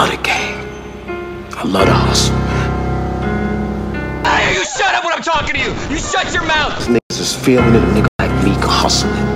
love the game. I love the hustle. Hey, you shut up when I'm talking to you! You shut your mouth! These niggas is feeling it, a nigga like me can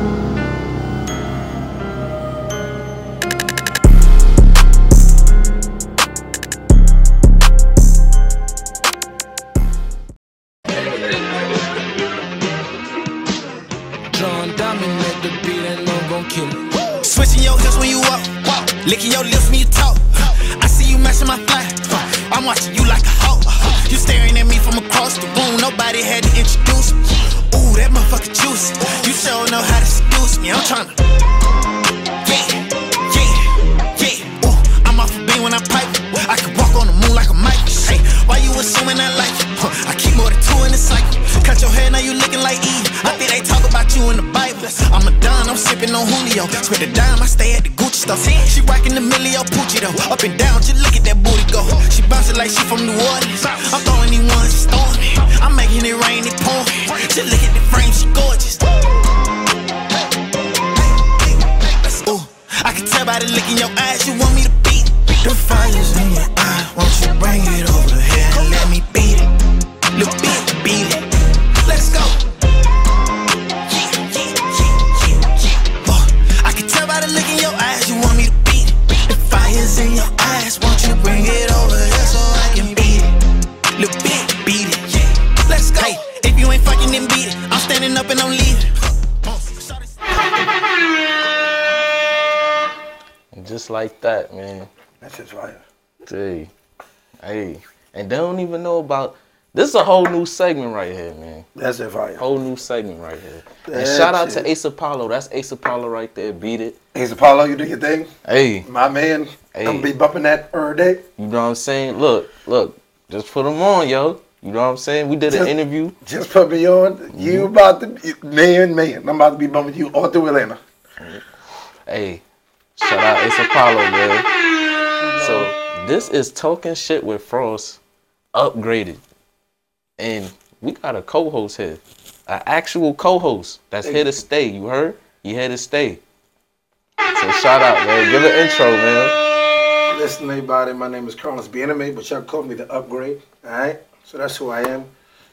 and they don't even know about. This is a whole new segment right here, man. That's it fire. Whole new segment right here. And That's shout out it. to Ace Apollo. That's Ace Apollo right there. Beat it. Ace Apollo, you do your thing. Hey, My man, Hey. I'm gonna be bumping that every day. you know what I'm saying? Look, look, just put them on, yo. You know what I'm saying? We did an Just- interview. Just put me on. You mm-hmm. about to, man, man. I'm about to be bumping you all through Atlanta. Hey, shout out Ace Apollo, man. So this is talking shit with Frost upgraded, and we got a co-host here, an actual co-host that's here to stay. You heard? He here to stay. So shout out, man. Give an intro, man. Listen, everybody. My name is Carlos Biename, but y'all call me the Upgrade. All right. So that's who I am.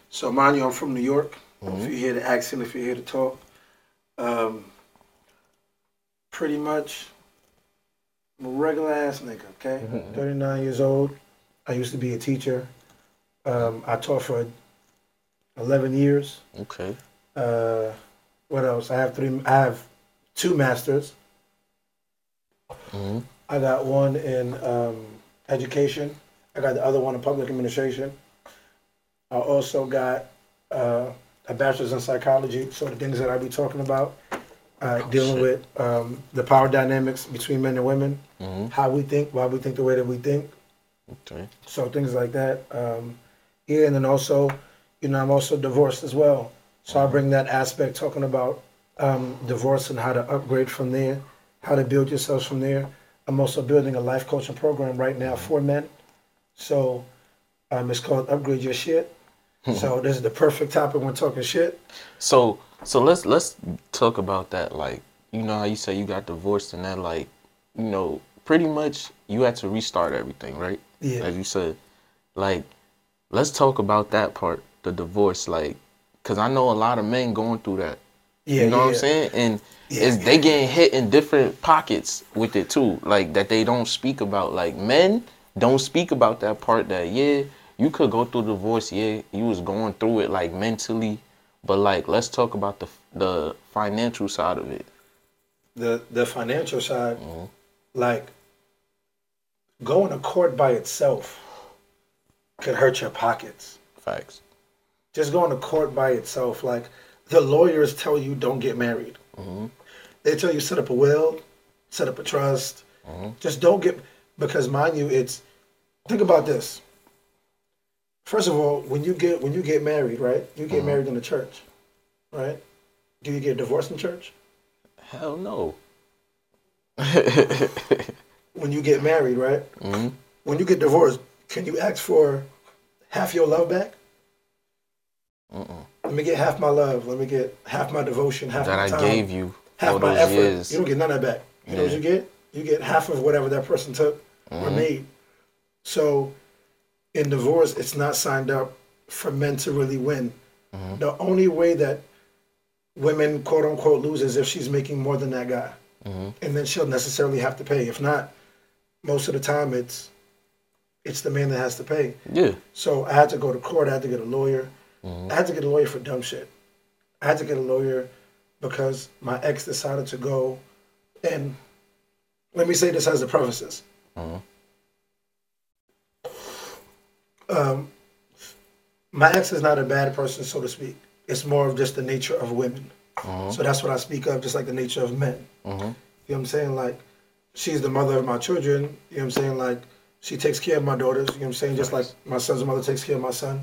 So mind you, I'm from New York. If you hear the accent, if you hear the talk, um, pretty much, I'm a regular ass nigga. Okay. 39 years old. I used to be a teacher. Um, I taught for 11 years. Okay. Uh, what else? I have three. I have two masters. I got one in um, education. I got the other one in public administration. I also got uh, a bachelor's in psychology. So the things that I be talking about, uh, dealing shit. with um, the power dynamics between men and women, Mm-hmm. how we think, why we think the way that we think. Okay. So things like that. Um, yeah, and then also, you know, I'm also divorced as well. So I bring that aspect talking about um, divorce and how to upgrade from there, how to build yourselves from there. I'm also building a life coaching program right now for men. So um, it's called Upgrade Your Shit. so this is the perfect topic when talking shit. So so let's let's talk about that. Like you know how you say you got divorced and that like you know pretty much you had to restart everything, right? Yeah. As you said, like let's talk about that part, the divorce, like because I know a lot of men going through that. Yeah, you know yeah, what I'm saying? And Yeah, it's they getting hit in different pockets with it too, like that they don't speak about. Like men don't speak about that part that yeah, you could go through divorce, yeah, you was going through it like mentally, but like let's talk about the the financial side of it. the the financial side, mm-hmm. like going to court by itself could hurt your pockets. Facts. Just going to court by itself, like the lawyers tell you don't get married. Mm-hmm. They tell you set up a will, set up a trust. Mm-hmm. Just don't get because mind you, it's think about this. First of all, when you get when you get married, right? You get mm-hmm. married in the church, right? Do you get divorced in church? Hell no. when you get married, right? When you get divorced, can you ask for half your love back? Let me get half my love. Let me get half my devotion, half That my I time, gave you half all my those effort. years. You don't get none of that back. You know what you get? You get half of whatever that person took or Mm-hmm. made. So in divorce, it's not signed up for men to really win. The only way that women quote unquote lose is if she's making more than that guy. And then she'll necessarily have to pay. If not, most of the time it's it's the man that has to pay. Yeah. So I had to go to court. I had to get a lawyer. Mm-hmm. I had to get a lawyer for dumb shit. I had to get a lawyer because my ex decided to go and let me say this as a preface. Mm-hmm. Um, my ex is not a bad person, so to speak. It's more of just the nature of women. Mm-hmm. So that's what I speak of, just like the nature of men. You know what I'm saying? Like, she's the mother of my children. You know what I'm saying? Like, she takes care of my daughters. You know what I'm saying? Just like my son's mother takes care of my son.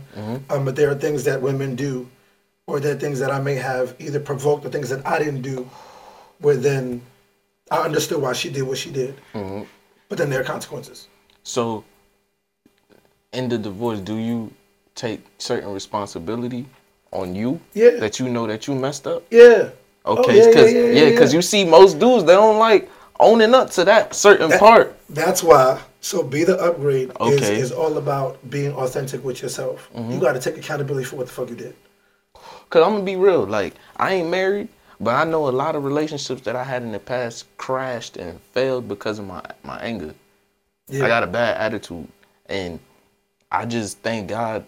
Um, but there are things that women do, or there are things that I may have either provoked or things that I didn't do, where then I understood why she did what she did. But then there are consequences. So, in the divorce, do you take certain responsibility on you? Yeah. That you know that you messed up. Yeah. Okay, Oh, yeah, because yeah, yeah, yeah, yeah, because yeah. you see most dudes they don't like owning up to that certain part. That's why. So be the upgrade Okay. Mm-hmm. is, is all about being authentic with yourself. You got to take accountability for what the fuck you did. Cause I'm gonna be real, like I ain't married, but I know a lot of relationships that I had in the past crashed and failed because of my my anger. Yeah. I got a bad attitude, and I just thank God,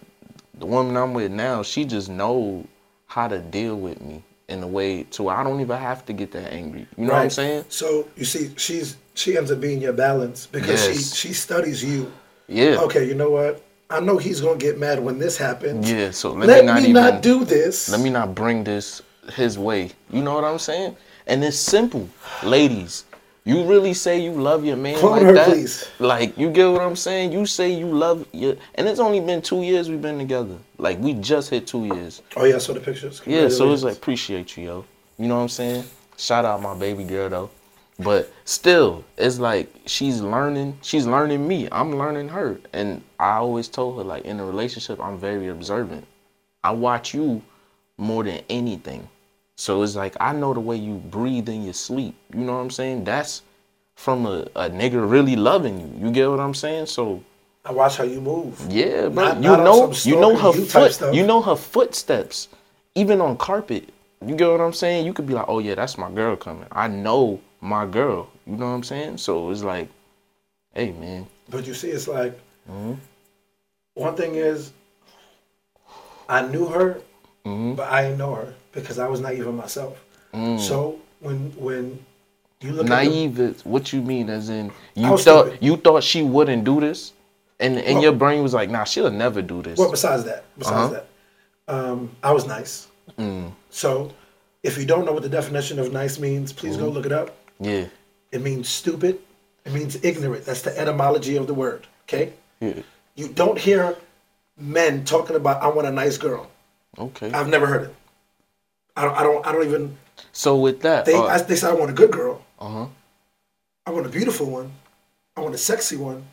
the woman I'm with now, she just know how to deal with me in a way to where I don't even have to get that angry. You know what I'm saying? So you see, she's she ends up being your balance because Yes. she she studies you. Yeah. Okay, you know what? I know he's gonna get mad when this happens. Yeah. So let, Let me not me even not do this. let me not bring this his way. You know what I'm saying? And it's simple, ladies. You really say you love your man Clone like her, that? please. Like you get what I'm saying? You say you love your, and it's only been two years we've been together. Like we just hit two years. Oh yeah, I saw the pictures. Yeah, so it's like appreciate you, yo. You know what I'm saying? Shout out my baby girl though. But still, it's like she's learning. She's learning me. I'm learning her. And I always told her like in a relationship, I'm very observant. I watch you more than anything. So it's like I know the way you breathe in your sleep. You know what I'm saying? That's from a, a nigga really loving you. You get what I'm saying? So I watch how you move. yeah, bro. Not- you not know, you know her you foot. You know her footsteps, even on carpet. You get what I'm saying? You could be like, oh yeah, that's my girl coming. I know my girl. You know what I'm saying? So it's like, hey man, But you see, it's like Mm-hmm. one thing is, I knew her, Mm-hmm. but I didn't know her because I was naive of myself. So when when you look at Mm. naive is what you mean? As in, you thought stupid. you thought she wouldn't do this, and and Well- your brain was like, nah, she'll never do this. the, well, besides that, besides Uh-huh. that, um, I was nice. Mm. So if you don't know what the definition of nice means, please Mm-hmm. go look it up. yeah, It means stupid. It means ignorant. That's the etymology of the word. Okay. yeah, You don't hear men talking about I want a nice girl. okay. I've never heard it. I don't. I don't. I don't even. so with that, They. uh, I, they say I want a good girl. uh-huh. I want a beautiful one. I want a sexy one,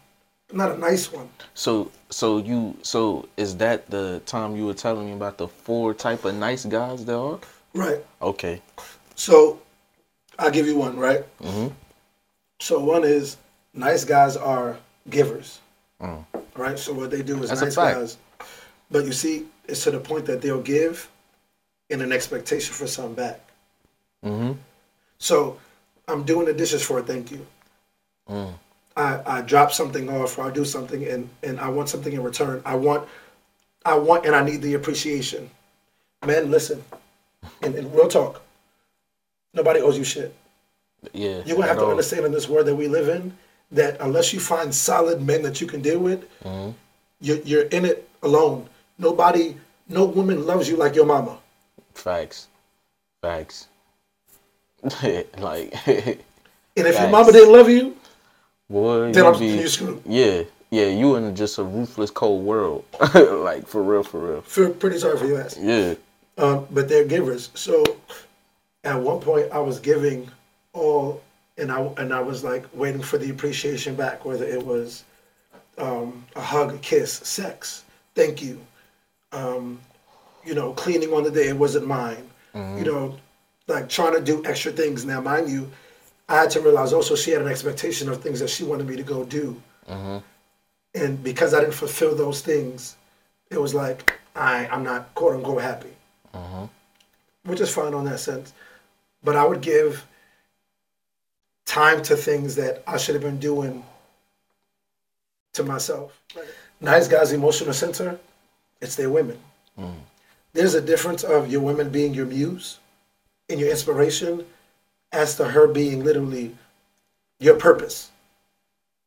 but not a nice one. So so you so is that the time you were telling me about the four type of nice guys there are? Right. Okay. So I'll give you one, right? Mm-hmm. So one is nice guys are givers. Right? So what they do is Mm. That's nice guys. But you see, it's to the point that they'll give in an expectation for something back. Mm-hmm. So I'm doing the dishes for a thank you. Mm. I, I drop something off or I do something and, and I want something in return. I want I want and I need the appreciation. Men, listen. And, and real talk. Nobody owes you shit. Yeah. You're gonna have to all. understand in this world that we live in that unless you find solid men that you can deal with, Mm-hmm. you're, you're in it alone. Nobody, no woman loves you like your mama. Facts. Facts. like And if your mama didn't love you, boy, then you I'm, be, screwed. yeah, yeah, you in just a ruthless cold world. like for real, for real. Feel pretty sorry for your ass. Yeah. Um, but they're givers. So at one point, I was giving all, and I and I was like waiting for the appreciation back, whether it was um, a hug, a kiss, sex, thank you, um, you know, cleaning on the day it wasn't mine, you mm-hmm. know, like trying to do extra things. Now, mind you, I had to realize also she had an expectation of things that she wanted me to go do. Mm-hmm. and because I didn't fulfill those things, it was like I I'm not quote unquote happy, mm-hmm. which is fine on that sense. But I would give time to things that I should have been doing to myself. Nice guys' emotional center, it's their women. Mm. There's a difference of your women being your muse and your inspiration as to her being literally your purpose.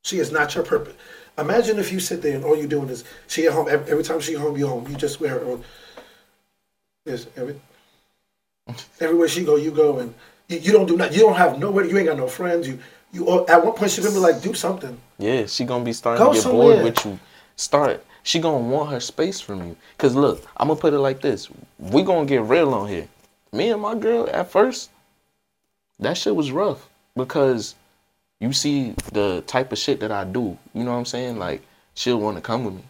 She is not your purpose. Imagine if you sit there and all you're doing is she at home every, every time she home you home you just wear her. Or, yes, every everywhere she go you go and you, you don't do nothing. You don't have nowhere. You ain't got no friends. You you at one point she gonna be like do something. Yeah, she gonna be starting Go to get somewhere. bored with you. Start. She gonna want her space from you. Cause look, I'm gonna put it like this: we gonna get real on here. Me and my girl at first, that shit was rough because you see the type of shit that I do. You know what I'm saying? Like she'll want to come with me,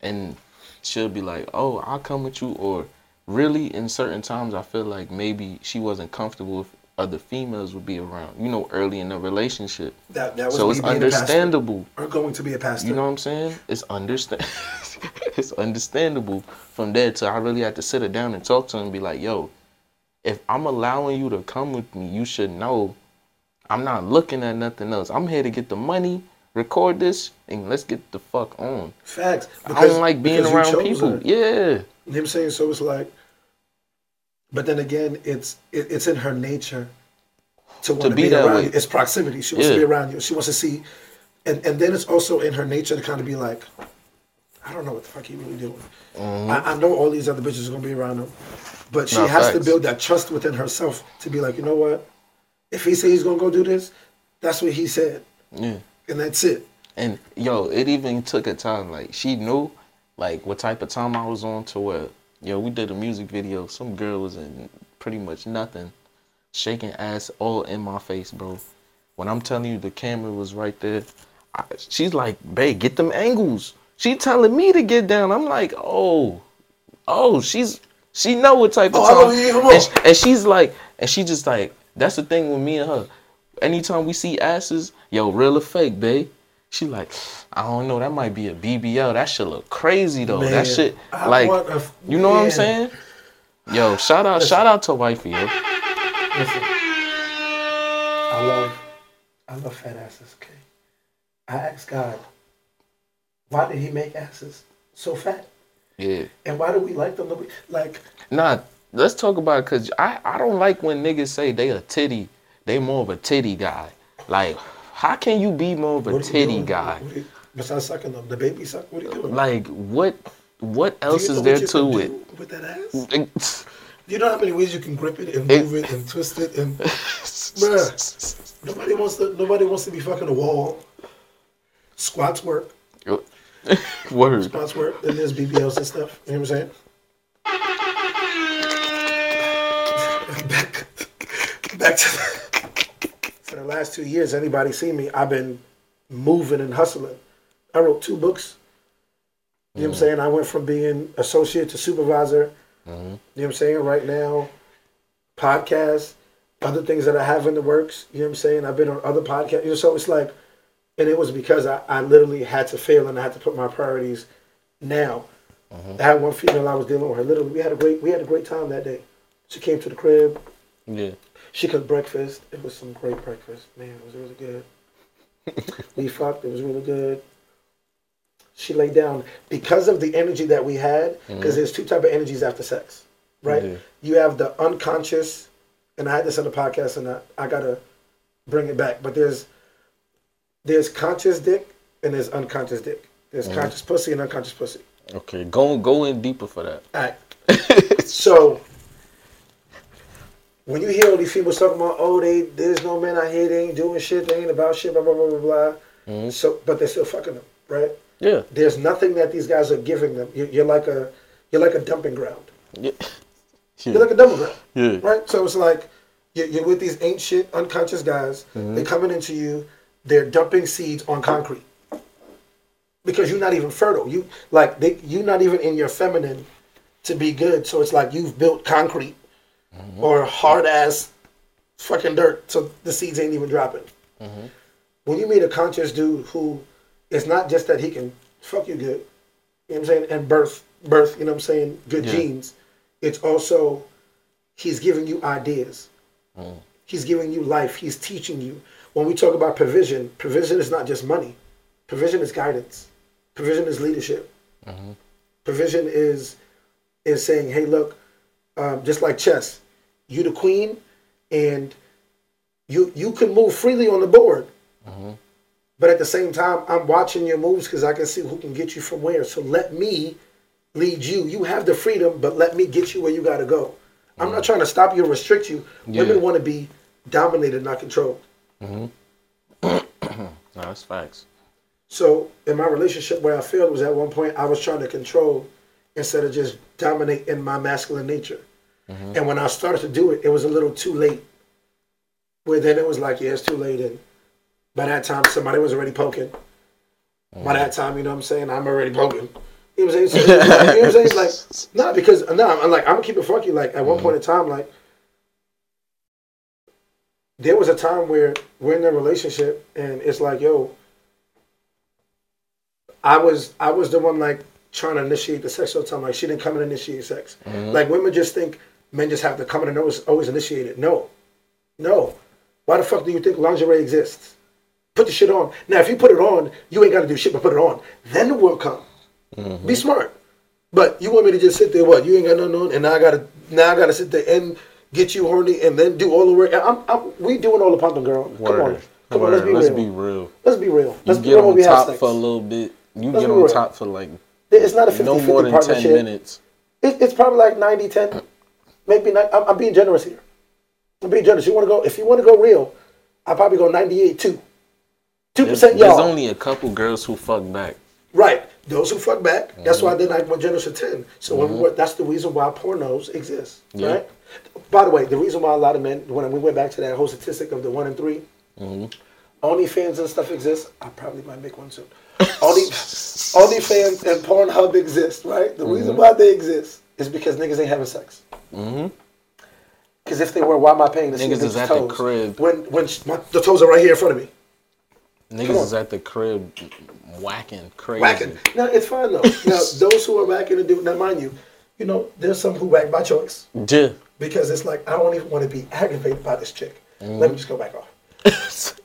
and she'll be like, "Oh, I'll come with you," or really, in certain times, I feel like maybe she wasn't comfortable other females would be around. You know, early in the relationship. That that was So it's understandable. Or going to be a pastor. You know what I'm saying? It's understand. it's understandable from there to I really had to sit her down and talk to her and be like, "Yo, if I'm allowing you to come with me, you should know I'm not looking at nothing else. I'm here to get the money, record this, and let's get the fuck on. Facts. I don't like being around people. her. Yeah, You know what I'm saying? So it's like, but then again, it's it, it's in her nature to want to, be be, that around way. you. It's proximity. She wants Yeah. to be around you. She wants to see, and and then it's also in her nature to kind of be like, I don't know what the fuck he really doing. I, I know all these other bitches are gonna be around him, but she Mm-hmm. Nah, has to build that trust within herself to be like, you know what? If he say he's gonna go do this, that's what he said, yeah. and that's it. And yo, it even took a time. Like she knew, like what type of time I was on to where, yo, we did a music video. Some girl was in pretty much nothing, shaking ass all in my face, bro. When I'm telling you, the camera was right there. I, she's like, babe, get them angles. She telling me to get down. I'm like, oh, oh, she's she know what type of Oh, time. love you even more. And, and she's like, and she just like, that's the thing with me and her. Anytime we see asses, yo, real or fake, babe. She like, I don't know, that might be a BBL. That shit look crazy though. that shit, I like, f- you know what I'm saying? Yo, shout out, shout out to wifey, yo. Listen, I love, I love fat asses. Okay, I asked God, why did He make asses so fat, Yeah. and why do we like them? Like, Nah, let's talk about it because I, I don't like when niggas say they a titty, they more of a titty guy. Like, how can you be more of a what are you titty doing? guy? What you- besides sucking them, the baby suck. What are you doing? Like, what what else is there to it? do with that ass? Do you know how many ways you can grip it and move it and twist it and, bruh, nobody wants to. Nobody wants to be fucking a wall. Squats work. Word. Squats work. Then there's BBLs and stuff. You know what I'm saying? back, back to for the last two years. Anybody see me? I've been moving and hustling. I wrote two books. You know what I'm mm-hmm. saying? I went from being associate to supervisor. Mm-hmm. You know what I'm saying? Right now, podcasts, other things that I have in the works. You know what I'm saying? I've been on other podcasts. You know, so it's like, and it was because I, I literally had to fail and I had to put my priorities now. Mm-hmm. I had one female I was dealing with her. Literally, we had a great we had a great time that day. She came to the crib. Yeah. She cooked breakfast. It was some great breakfast. Man, it was really good. we fucked. It was really good. She laid down because of the energy that we had. Because mm-hmm. there's two type of energies after sex, right? You have the unconscious, and I had this on the podcast, and I, I gotta bring it back. But there's there's conscious dick and there's unconscious dick. There's mm-hmm. conscious pussy and unconscious pussy. Okay, go go in deeper for that. All right. so when you hear all these people talking about, oh, they there's no men out here, they ain't doing shit, they ain't about shit, blah blah blah blah blah. Mm-hmm. So, but they're still fucking them, right? Yeah. There's nothing that these guys are giving them. You're, you're like a you're like a dumping ground. Yeah. You're like a dumping ground, Yeah. right? So it's like you're, you're with these ain't shit unconscious guys. Mm-hmm. They're coming into you. They're dumping seeds on concrete because you're not even fertile. You like they you're not even in your feminine to be good. So it's like you've built concrete Mm-hmm. or hard ass fucking dirt. So the seeds ain't even dropping. Mm-hmm. When you meet a conscious dude who it's not just that he can fuck you good, you know what I'm saying, and birth, birth, you know what I'm saying, good Yeah. genes. It's also he's giving you ideas. Mm-hmm. He's giving you life. He's teaching you. When we talk about provision, provision is not just money. Provision is guidance. Provision is leadership. Provision is is saying, "Hey, look, um, just like chess, you the queen, and you you can move freely on the board. Mm-hmm. But at the same time, I'm watching your moves because I can see who can get you from where. So let me lead you. You have the freedom, but let me get you where you got to go. I'm not mm-hmm. trying to stop you or restrict you. Yeah. Women want to be dominated, not controlled. Mm-hmm. No, that's facts. So in my relationship, where I failed was at one point I was trying to control instead of just dominate in my masculine nature. Mm-hmm. And when I started to do it, it was a little too late. Where then it was like, yeah, it's too late. And by that time, somebody was already poking. By that mm-hmm. time, you know what I'm saying? I'm already poking. You know what I'm saying? So, you know what I'm saying? It's like, nah, because, no, I'm like, I'm gonna keep it funky. Like, at one point in time, like, there was a time where we're in a relationship and it's like, yo, I was I was the one like trying to initiate the sex all the time. Like she didn't come and initiate sex. Mm-hmm. Like women just think men just have to come in and always always initiate it. No. No. Why the fuck do you think lingerie exists? Put the shit on. Now if you put it on, you ain't gotta do shit but put it on. Then the world come. Mm-hmm. Be smart. But you want me to just sit there, what? You ain't got nothing on, and now I gotta now I gotta sit there and get you horny and then do all the work. I'm, I'm we doing all the pumping, girl. Come on. Come Word. on, let's be Let's real. be real. Let's be real. Let's be get real on top for a little bit. You Let's get on real. top for like It's not a 50 no 50 more than ten minutes. It, it's probably like 90 10. Maybe not. I'm, I'm being generous here. I'm being generous. You want to go? If you want to go real, I'll probably go 98 2. 2% There's, y'all. there's only a couple girls who fuck back. right. Those who fuck back. That's Mm-hmm. why then I went generous at 10. So when we were, that's the reason why pornos exist. Yeah. Right? By the way, the reason why a lot of men, when we went back to that whole statistic of the one and 3 Mm-hmm. OnlyFans and stuff exists. I probably might make one soon. Only OnlyFans and Pornhub exist, right? The Mm-hmm. reason why they exist is because niggas ain't having sex. Because if they were, why am I paying to see Niggas is at the crib. when when sh- my, the toes are right here in front of me? Niggas is at the crib whacking crazy. Whacking. Now it's fine though. now those who are whacking and do now, mind you, you know, there's some who whack by choice Yeah. because it's like I don't even want to be aggravated by this chick. Mm-hmm. Let me just go back off.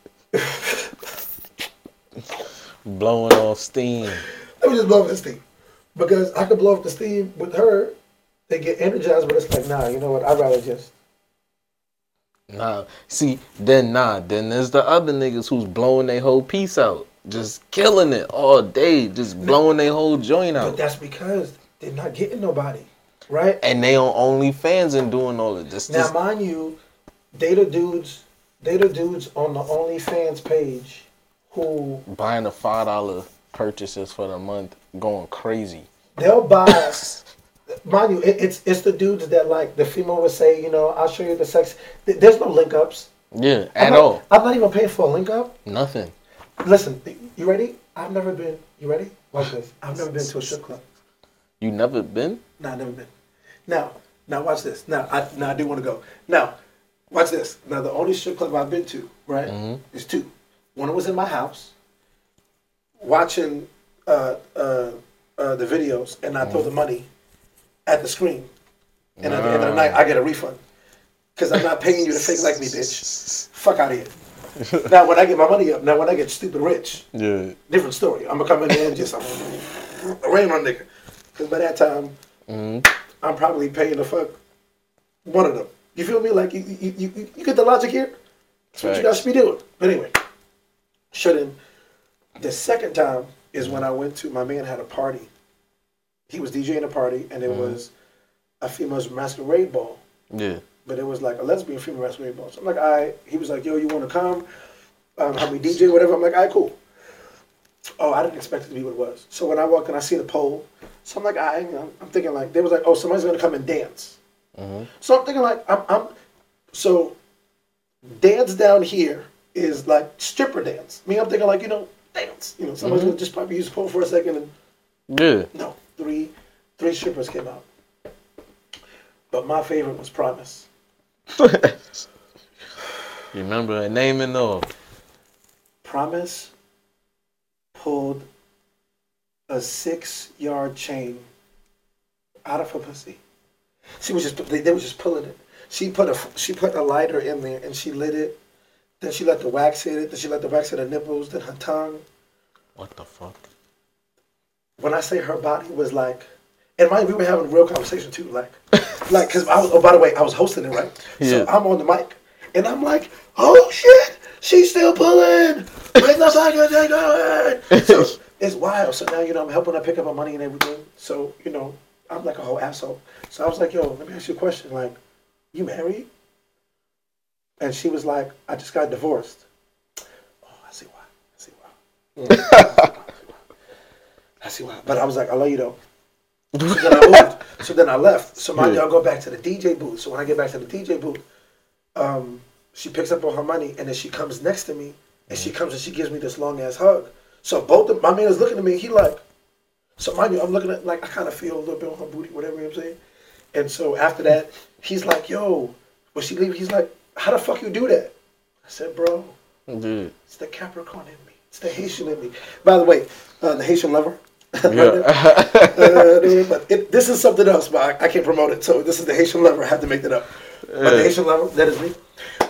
Blowing off steam. Let me just blow off the steam. Because I could blow off the steam with her, they get energized, but it's like, nah, you know what? I'd rather just Nah. See, then nah. Then there's the other niggas who's blowing their whole piece out. Just killing it all day. Just blowing their whole joint out. But that's because they're not getting nobody. Right? And they on OnlyFans and doing all of this. Now this mind you, data dudes data dudes on the OnlyFans page who buying the five dollar purchases for the month, going crazy. they'll buy mind you, it, it's it's the dudes that like the female would say, you know, I'll show you the sex there's no link ups. Yeah, I'm at not- all. I'm not even paying for a link up. Nothing. Listen, you ready? I've never been you ready? Watch this. I've never been to a strip club. You never been? No, I've never been. Now, now watch this. Now, I now I do want to go. Now, watch this. Now, the only strip club I've been to, right, is two. One was in my house, watching uh, uh, uh, the videos, and I throw the money at the screen, and at the end of the night, I get a refund because I'm not paying you to fake like me, bitch. Fuck out of here. now, when I get my money up, now when I get stupid rich, Yeah. different story. I'm gonna come in there and just rain on nigga. Because by that time, mm-hmm. I'm probably paying the fuck one of them. You feel me? Like you, you, you, you get the logic here. That's what you guys should be doing. But anyway, shouldn't. The second time is when I went to my man had a party. He was DJing a party, and it was a female's masquerade ball Yeah. but it was like a lesbian female masquerade ball. So I'm like, I. He was like, yo, you want to come? Um, help me DJ, whatever. I'm like, all right, cool. Oh, I didn't expect it to be what it was. So when I walk in, I see the pole. So I'm like, I, you know, I'm thinking like, they was like, oh, somebody's gonna come and dance. Mm-hmm. So I'm thinking like, I'm, I'm, so dance down here is like stripper dance. Me, I'm thinking like, you know, dance. You know, somebody's gonna just probably use the pole for a second and Yeah. no, three, three strippers came out. But my favorite was Promise. Remember her name and all. Promise pulled a six yard chain out of her pussy. She was just they, they was just pulling it. She put a she put a lighter in there and she lit it. Then she let the wax hit it. Then she let the wax hit her nipples. Then her tongue. What the fuck? When I say her body was like, and mind we were having a real conversation too, like, like because I was. Oh, by the way, I was hosting it, right? Yeah. So I'm on the mic, and I'm like, oh shit, she's still pulling. What the fuck is she doing? So it's wild. So now you know I'm helping her pick up her money and everything. So you know I'm like a whole asshole. So I was like, yo, let me ask you a question. Like, you married? And she was like, I just got divorced. Oh, I see why. I see why. Mm. I see why. But I was like, I love you though. So then I moved. So then I left. So mind you, I'll go back to the DJ booth. So when I get back to the DJ booth, um, she picks up all her money and then she comes next to me and she comes and she gives me this long ass hug. So both of my man is looking at me. He like, so mind you, I'm looking at like I kind of feel a little bit on her booty, whatever you know what I'm saying. And so after that, he's like, "Yo, when she leave, he's like, how the fuck you do that?" I said, "Bro, Dude. it's the Capricorn in me. It's the Haitian in me." By the way, uh, the Haitian lover. Yeah. Uh, but it, this is something else, but I, I can't promote it. So this is the Haitian lover. I have to make that up. But the Haitian lover, that is me.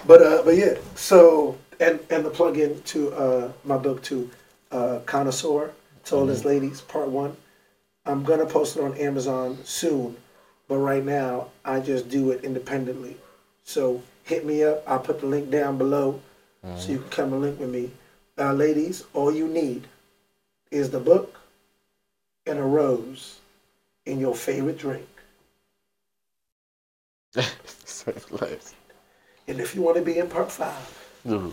But uh, but yeah. So and and the plug in to uh, my book to uh, Connoisseur, to all his ladies, part one. I'm gonna post it on Amazon soon, but right now I just do it independently. So hit me up. I'll put the link down below, so you can come and link with me. Uh, ladies, all you need is the book and a rose in your favorite drink. And if you want to be in part five, mm-hmm.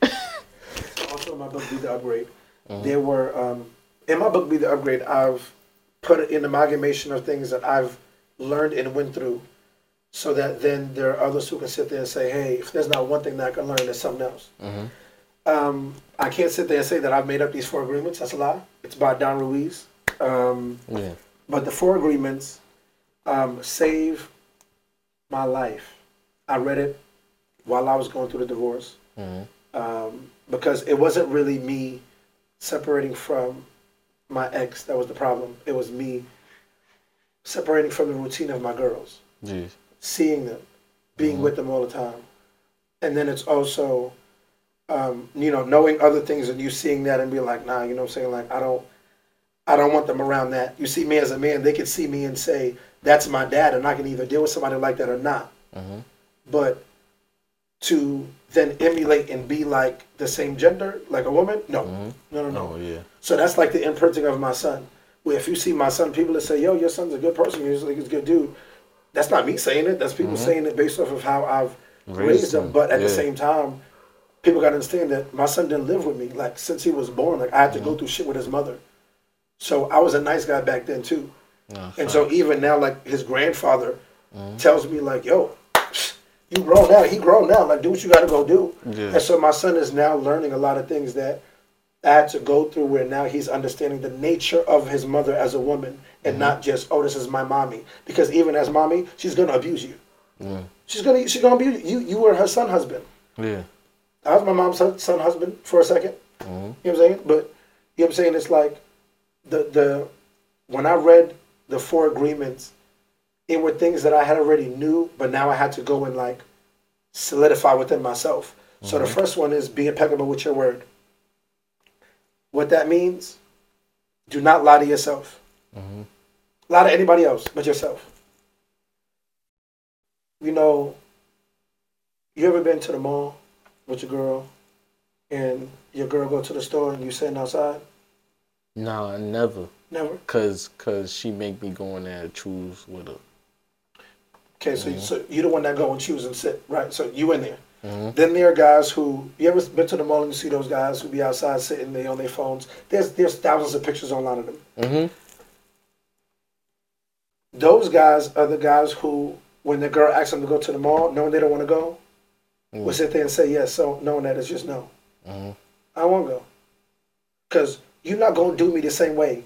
Dude. also in my book Be the Upgrade, mm-hmm. there were um, in my book Be the Upgrade, I've put an amalgamation of things that I've learned and went through, so that then there are others who can sit there and say, hey, if there's not one thing that I can learn, there's something else. Mm-hmm. Um, I can't sit there and say that I've made up these four agreements. That's a lie. It's by Don Ruiz. Um, Yeah. But the four agreements um, save my life. I read it while I was going through the divorce um, because it wasn't really me separating from my ex that was the problem. It was me separating from the routine of my girls, Jeez. seeing them, being with them all the time, and then it's also um, you know knowing other things and you seeing that and be like, nah, you know what I'm saying? Like I don't. I don't want them around that. You see me as a man, they can see me and say, that's my dad, and I can either deal with somebody like that or not. Mm-hmm. But to then emulate and be like the same gender, like a woman, no. Mm-hmm. No, no, no. Oh, yeah. So that's like the imprinting of my son. Where if you see my son, people that say, yo, your son's a good person, he's like he's a good dude. That's not me saying it. That's people mm-hmm. saying it based off of how I've raised, Raised them. him, But at the same time, people got to understand that my son didn't live with me. Like since he was born, like I had to go through shit with his mother. So I was a nice guy back then too. and so even now, like his grandfather mm-hmm. tells me, like, yo, you grown now. He grown now. Like do what you got to go do. Yeah. And so my son is now learning a lot of things that I had to go through where now he's understanding the nature of his mother as a woman and mm-hmm. not just, oh, this is my mommy. Because even as mommy, she's gonna abuse you. She's gonna she's gonna abuse you. You were her son husband. Yeah. I was my mom's son, son husband for a 2nd mm-hmm. You know what I'm saying? But you know what I'm saying? It's like the the when I read the four agreements, it were things that I had already knew, but now I had to go and like solidify within myself. So the mm-hmm. first one is be impeccable with your word. What that means, do not lie to yourself. Mm-hmm. Lie to anybody else but yourself. You know, you ever been to the mall with your girl and your girl go to the store and you sitting outside? No, I never. Never. Cause, cause she make me go in there and choose with her. Okay, so, so you're the one that go and choose and sit, right? So you in there. Then there are guys who you ever been to the mall and you see those guys who be outside sitting there on their phones. There's there's thousands of pictures online of them. Mm-hmm. Those guys are the guys who, when the girl asks them to go to the mall, knowing they don't want to go, will sit there and say yes. So knowing that it's just no. I won't go. Because you're not going to do me the same way.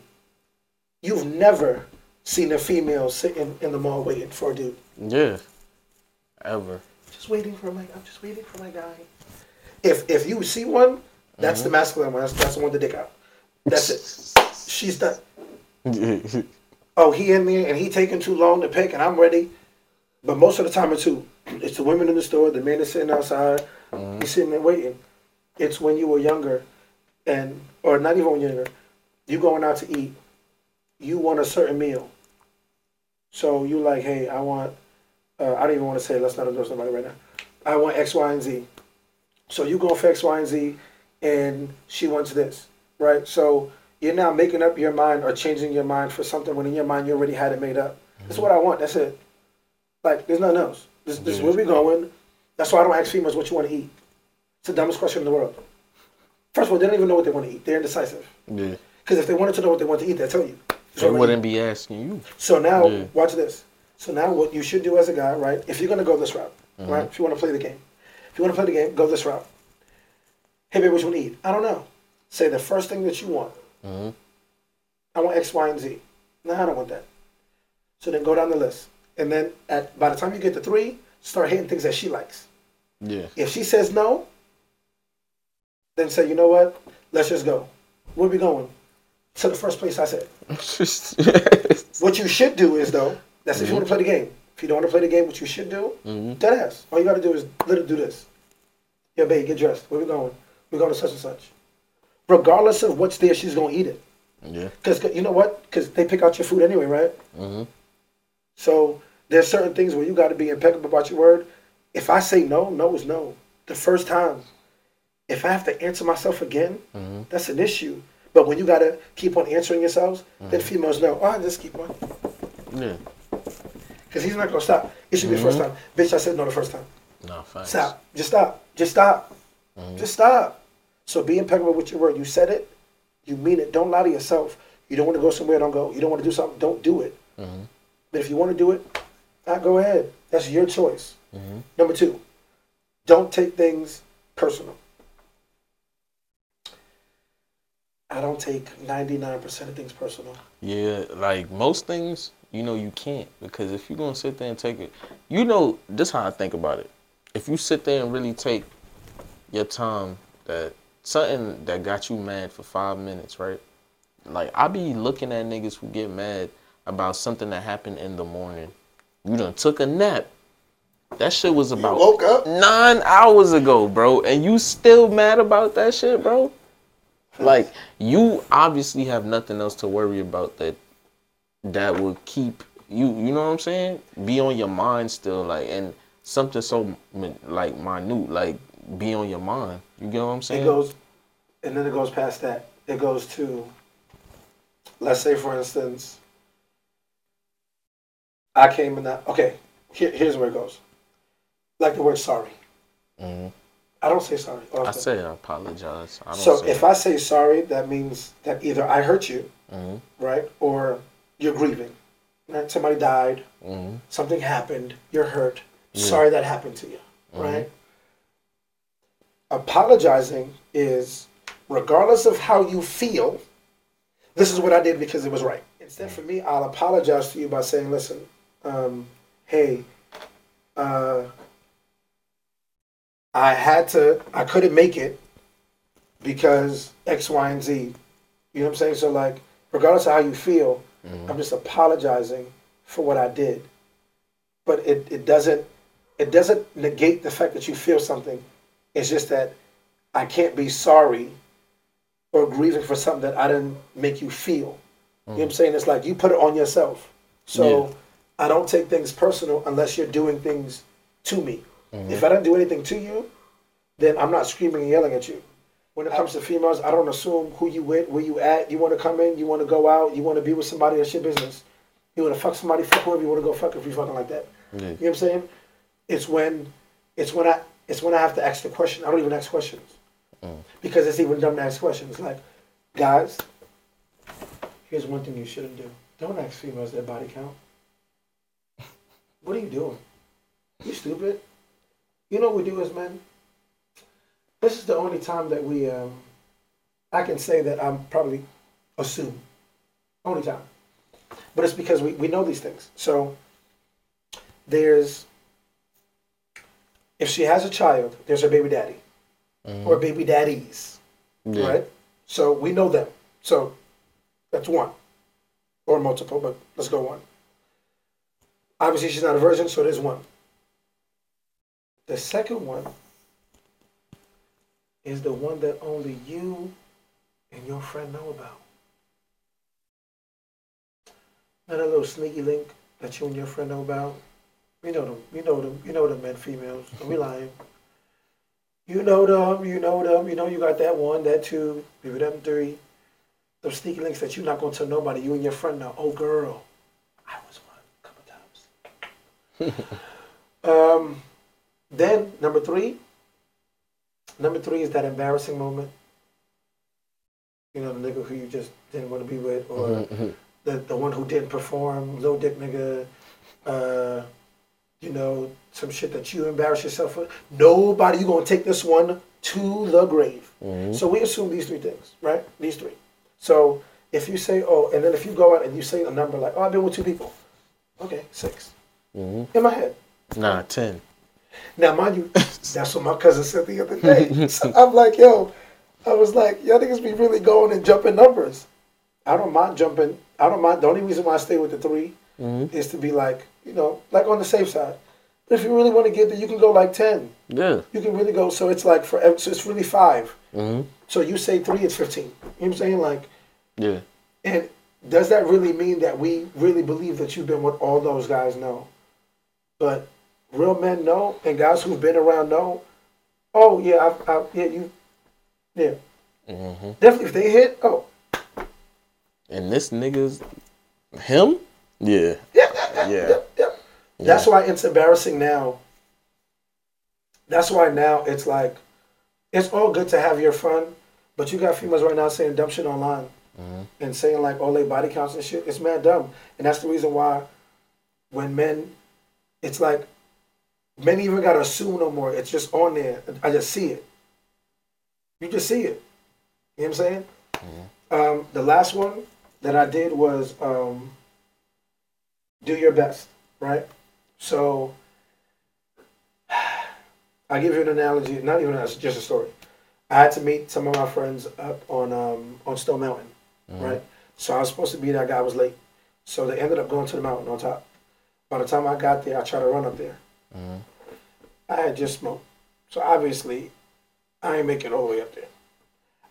You've never seen a female sitting in the mall waiting for a dude. Yeah. Ever. Just waiting for my. I'm just waiting for my guy. If if you see one, That's Mm-hmm. the masculine one. That's, that's the one the dick out. That's it. She's done. Oh, he in there and he taking too long to pick, and I'm ready. But most of the time, it's who? It's the women in the store. The men is sitting outside. Mm-hmm. He's sitting there waiting. It's when you were younger, and or not even when you're younger. You going out to eat. You want a certain meal. So you like, hey, I want. Uh, I don't even want to say. Let's not endorse somebody right now. I want X, Y, and Z. So you go for X, Y, and Z, and she wants this, right? So you're now making up your mind or changing your mind for something when in your mind you already had it made up. This is what I want. That's it. Like there's nothing else. This, this is where we going. That's why I don't ask females what you want to eat. It's the dumbest question in the world. First of all, they don't even know what they want to eat. They're indecisive. Yeah. Because if they wanted to know what they want to eat, they'll tell you. They wouldn't be asking you. so now, Yeah. watch this. So now, what you should do as a guy, right? If you're gonna go this route, Mm-hmm. right? If you want to play the game, if you want to play the game, go this route. Hey, baby, what you want to eat? I don't know. Say the first thing that you want. Mm-hmm. I want X, Y, and Z. No, I don't want that. So then go down the list, and then at by the time you get to three, start hitting things that she likes. Yeah. If she says no, then say, you know what? Let's just go. Where we going? To the first place I said. What you should do is though, that's if you want to play the game. If you don't want to play the game, what you should do, dead ass. All you got to do is let her do this. Yeah, babe, get dressed. Where we going? We're going to such and such. Regardless of what's there, she's gonna eat it. Yeah. Because you know what? Because they pick out your food anyway, right? Mm-hmm. So there's certain things where you got to be impeccable about your word. If I say no, no is no. The first time. If I have to answer myself again, Mm-hmm. that's an issue. But when you got to keep on answering yourselves, Mm-hmm. then females know, oh, I just keep on. Yeah. Because he's not going to stop. It should be the first Mm-hmm. time. Bitch, I said no the first time. No, facts. Stop. Just stop. Just stop. Mm-hmm. Just stop. So be impeccable with your word. You said it. You mean it. Don't lie to yourself. You don't want to go somewhere, don't go. You don't want to do something, don't do it. Mm-hmm. But if you want to do it, ah, go ahead. That's your choice. Mm-hmm. Number two, don't take things personal. I don't take 99% of things personal. Yeah, like most things, you know, you can't because if you're gonna sit there and take it, you know, this how I think about it. If you sit there and really take your time, that something that got you mad for five minutes, right? Like I be looking at niggas who get mad about something that happened in the morning. You done took a nap. That shit was about woke up? nine hours ago, bro, and you still mad about that shit, bro? Like you obviously have nothing else to worry about that that will keep you. You know what I'm saying? Be on your mind still, like and something so like minute, like be on your mind. You get what I'm saying? It goes, and then it goes past that. It goes to, let's say, for instance, I came in that. Okay, here, here's where it goes. Like the word sorry. Mhm. I don't say sorry. I say I apologize. I don't So say if I say sorry, that means that either I hurt you, Mhm. right, or you're grieving. Right? Somebody died, Mhm. something happened, you're hurt. Sorry that happened to you, right? Apologizing is, regardless of how you feel, this is what I did because it was right. Instead, for me, I'll apologize to you by saying, listen, um, hey, uh, I had to, I couldn't make it because X, Y, and Z. You know what I'm saying? So, like, regardless of how you feel, I'm just apologizing for what I did. But it, it doesn't it doesn't negate the fact that you feel something. It's just that I can't be sorry or grieving for something that I didn't make you feel. You know what I'm saying? It's like you put it on yourself. So Yeah. I don't take things personal unless you're doing things to me. Mm-hmm. If I don't do anything to you, then I'm not screaming and yelling at you. When it comes to females, I don't assume who you with, where you at. You want to come in, you want to go out, you want to be with somebody. That's your business. You want to fuck somebody, fuck whoever you want to go fuck if you're fucking like that. You know what I'm saying? It's when, it's when I, it's when I have to ask the question. I don't even ask questions mm. because it's even dumb to ask questions. Like, guys, here's one thing you shouldn't do. Don't ask females their body count. What are you doing? You stupid. You know what we do as men? This is the only time that we, um, I can say that I'm probably assume. Only time. But it's because we, we know these things. So there's, if she has a child, there's her baby daddy or baby daddies. Yeah. right? So we know them. So that's one, or multiple, but let's go one. Obviously, she's not a virgin, so there's one. The second one is the one that only you and your friend know about. Not a little sneaky link that you and your friend know about. You know them. You know them. You know them men, females. Don't lying. You know them. You know them. You know you got that one, that two, maybe them three. Those sneaky links that you're not gonna tell nobody. You and your friend know. Oh, girl, I was one. um, then number three. Number three is that embarrassing moment. You know, the nigga who you just didn't want to be with, or the the one who didn't perform, low dick nigga. Uh, you know, some shit that you embarrass yourself for. Nobody, you gonna take this one to the grave. So we assume these three things, right? These three. So if you say, oh, and then if you go out and you say a number like, oh, I've been with two people. Okay, 6 In my head. Nah, ten. Now, mind you, that's what my cousin said the other day. So I'm like, yo, I was like, y'all niggas be really going and jumping numbers. I don't mind jumping. I don't mind. The only reason why I stay with the 3 is to be like, you know, like on the safe side. But if you really want to get there, you can go like 10. Yeah. You can really go. So it's like for so it's really 5 Mm-hmm. So you say three, it's fifteen. You know what I'm saying? Like, Yeah. and does that really mean that we really believe that you've been with all those guys? No. But real men know, and guys who've been around know. Oh yeah, I've, I've yeah you, yeah. Mm-hmm. Definitely, if they hit, oh And this nigga's him? Yeah. yeah, yeah, Yeah. yeah, yeah. That's why it's embarrassing now. That's why now it's like, it's all good to have your fun, but you got females right now saying dumb shit online mm-hmm. and saying like all they body counts and shit. It's mad dumb, and that's the reason why when men, it's like men even gotta assume no more. It's just on there. I just see it. You just see it. You know what I'm saying? Um, the last one that I did was um, do your best, right? So I give you an analogy, not even it's just a story. I had to meet some of my friends up on um, on Stone Mountain, right? So I was supposed to be there. I was late, so they ended up going to the mountain on top. By the time I got there, I tried to run up there. Mm-hmm. I had just smoked, so obviously I ain't making it all the way up there.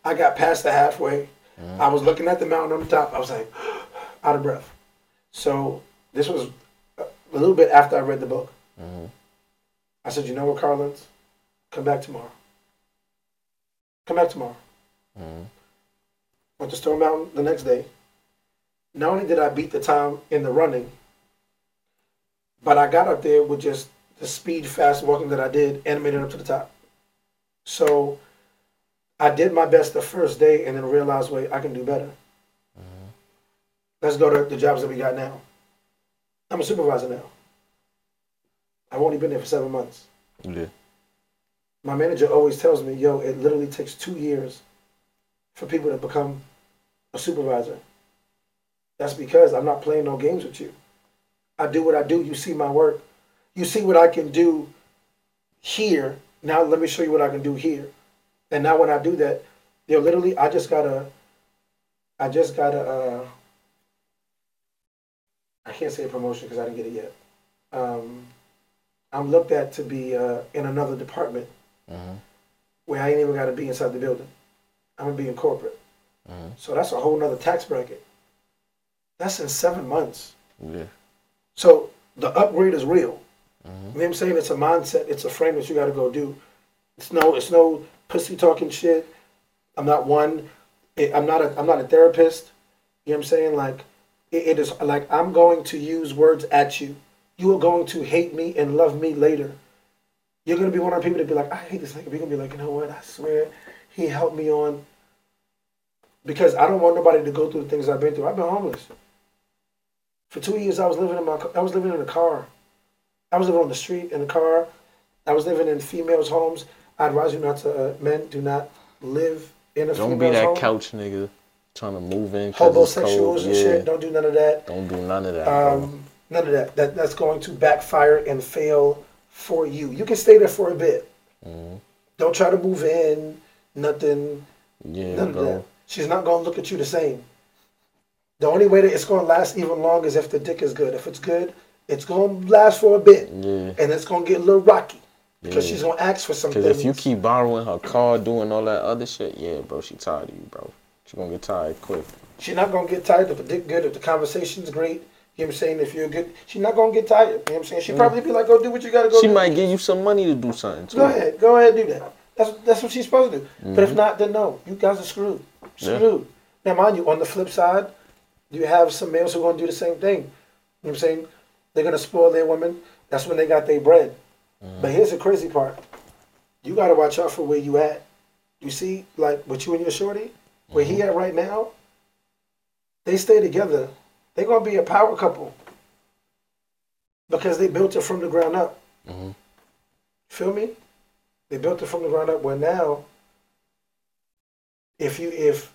I got past the halfway. Mm-hmm. I was looking at the mountain on the top. I was like, out of breath. So this was a little bit after I read the book. Mm-hmm. I said, you know what, Carlens? Come back tomorrow. Come back tomorrow. Went to Stone Mountain the next day. Not only did I beat the time in the running, but I got up there with just the speed fast walking that I did and made it up to the top. So I did my best the first day and then realized, wait, I can do better. Mm-hmm. Let's go to the jobs that we got now. I'm a supervisor now. I've only been there for seven months. Yeah. My manager always tells me, yo, it literally takes two years for people to become a supervisor. That's because I'm not playing no games with you. I do what I do. You see my work. You see what I can do here. Now let me show you what I can do here. And now when I do that, you know, literally, I just gotta, I just gotta, uh, I can't say a promotion because I didn't get it yet. Um, I'm looked at to be uh, in another department where I ain't even got to be inside the building. I'm gonna be in corporate. So that's a whole nother tax bracket. That's in seven months. Yeah. So the upgrade is real. You know what I'm saying? It's a mindset. It's a frame that you got to go do. It's no, it's no pussy talking shit. I'm not one. I'm not a. I'm not a therapist. You know what I'm saying? Like, it, it is like I'm going to use words at you. You are going to hate me and love me later. You're gonna be one of the people to be like, I hate this nigga. You're gonna be like, you know what? I swear, he helped me on. Because I don't want nobody to go through the things I've been through. I've been homeless. For two years, I was living in my. I was living in a car. I was living on the street in a car. I was living in females' homes. I advise you not to. Uh, men do not live in a Don't be that home. couch nigga trying to move in. Homosexuals and Yeah. shit. Don't do none of that. Don't do none of that. Um, none of that. That that's going to backfire and fail for you. You can stay there for a bit. Mm-hmm. Don't try to move in. Nothing. Yeah, None of that. She's not gonna look at you the same. The only way that it's gonna last even longer is if the dick is good. If it's good, it's gonna last for a bit, Yeah. and it's gonna get a little rocky because Yeah. she's gonna ask for some Cause things. if you keep borrowing her car, doing all that other shit, yeah, bro, she tired of you, bro. She gonna get tired quick. she's not gonna get tired if the dick good, if the conversation's great. You know what I'm saying? If you're good, she's not gonna get tired. You know what I'm saying? She mm. probably be like, "Go do what you gotta go." She do. might give you some money to do something too. Go ahead, go ahead, do that. That's that's what she's supposed to do. But if mm-hmm. not, then no. You guys are screwed. Yeah. Screwed. Now, mind you, on the flip side, you have some males who are gonna do the same thing. You know what I'm saying? They're gonna spoil their women. That's when they got their bread. Mm. But here's the crazy part. You gotta watch out for where you at. You see, like with you and your shorty, where he mm-hmm. at right now, they stay together. They're gonna be a power couple. Because they built it from the ground up. Mm-hmm. Feel me? They built it from the ground up. Where now, if you if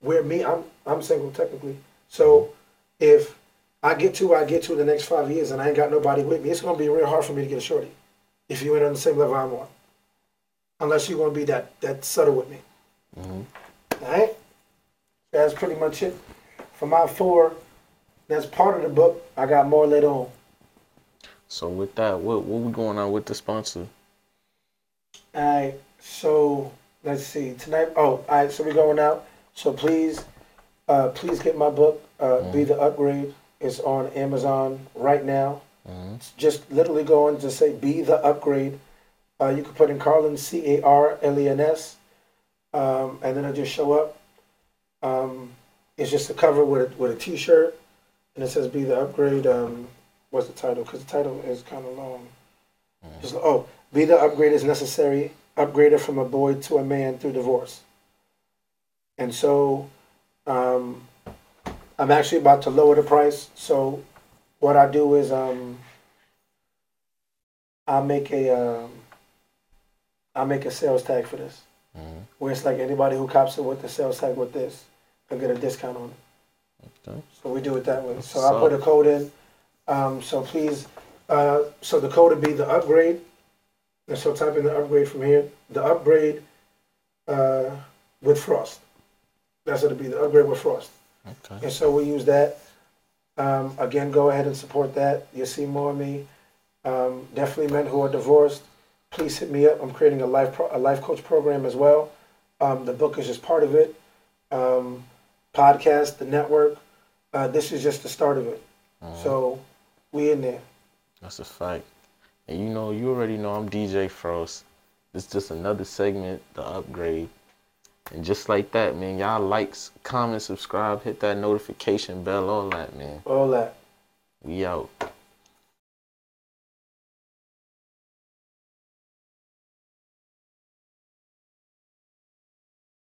we're me, I'm I'm single technically. So if I get to where I get to in the next five years and I ain't got nobody with me, it's gonna be real hard for me to get a shorty. If you ain't on the same level I'm on, unless you're gonna be that that subtle with me. Mm-hmm. All right. That's pretty much it for my four. That's part of the book. I got more later on. So with that, what what we going on with the sponsor? All right, so let's see tonight. Oh, all right, so we're going out. So please, uh, please get my book, uh, "Be the Upgrade." It's on Amazon right now. It's just literally going to say "Be the Upgrade." Uh, you can put in Carlin C A R L E N S, um, and then it'll just show up. Um, it's just a cover with a, with a T-shirt, and it says "Be the Upgrade." Um, what's the title? Because the title is kind of long. Just, oh, be the upgrade is necessary. Upgraded from a boy to a man through divorce. And so, um, I'm actually about to lower the price. So, what I do is, um, I make a, um, I make a sales tag for this, where it's like anybody who cops it with the sales tag with this, can get a discount on it. Okay. So we do it that way. So What's I put a code in. Um, so please, uh, so the code would be the upgrade. And so type in the upgrade from here. The upgrade uh, with frost. That's what it'd be. The upgrade with frost. Okay. And so we use that. Um, again, go ahead and support that. You'll see more of me. Um, definitely men who are divorced. Please hit me up. I'm creating a life pro- a life coach program as well. Um, the book is just part of it. Um, podcast, the network. Uh, this is just the start of it. So we in there. That's a fact. And you know, you already know I'm DJ Frost. It's just another segment, the upgrade. And just like that, man, y'all likes, comment, subscribe, hit that notification bell, all that, man. All that. We out.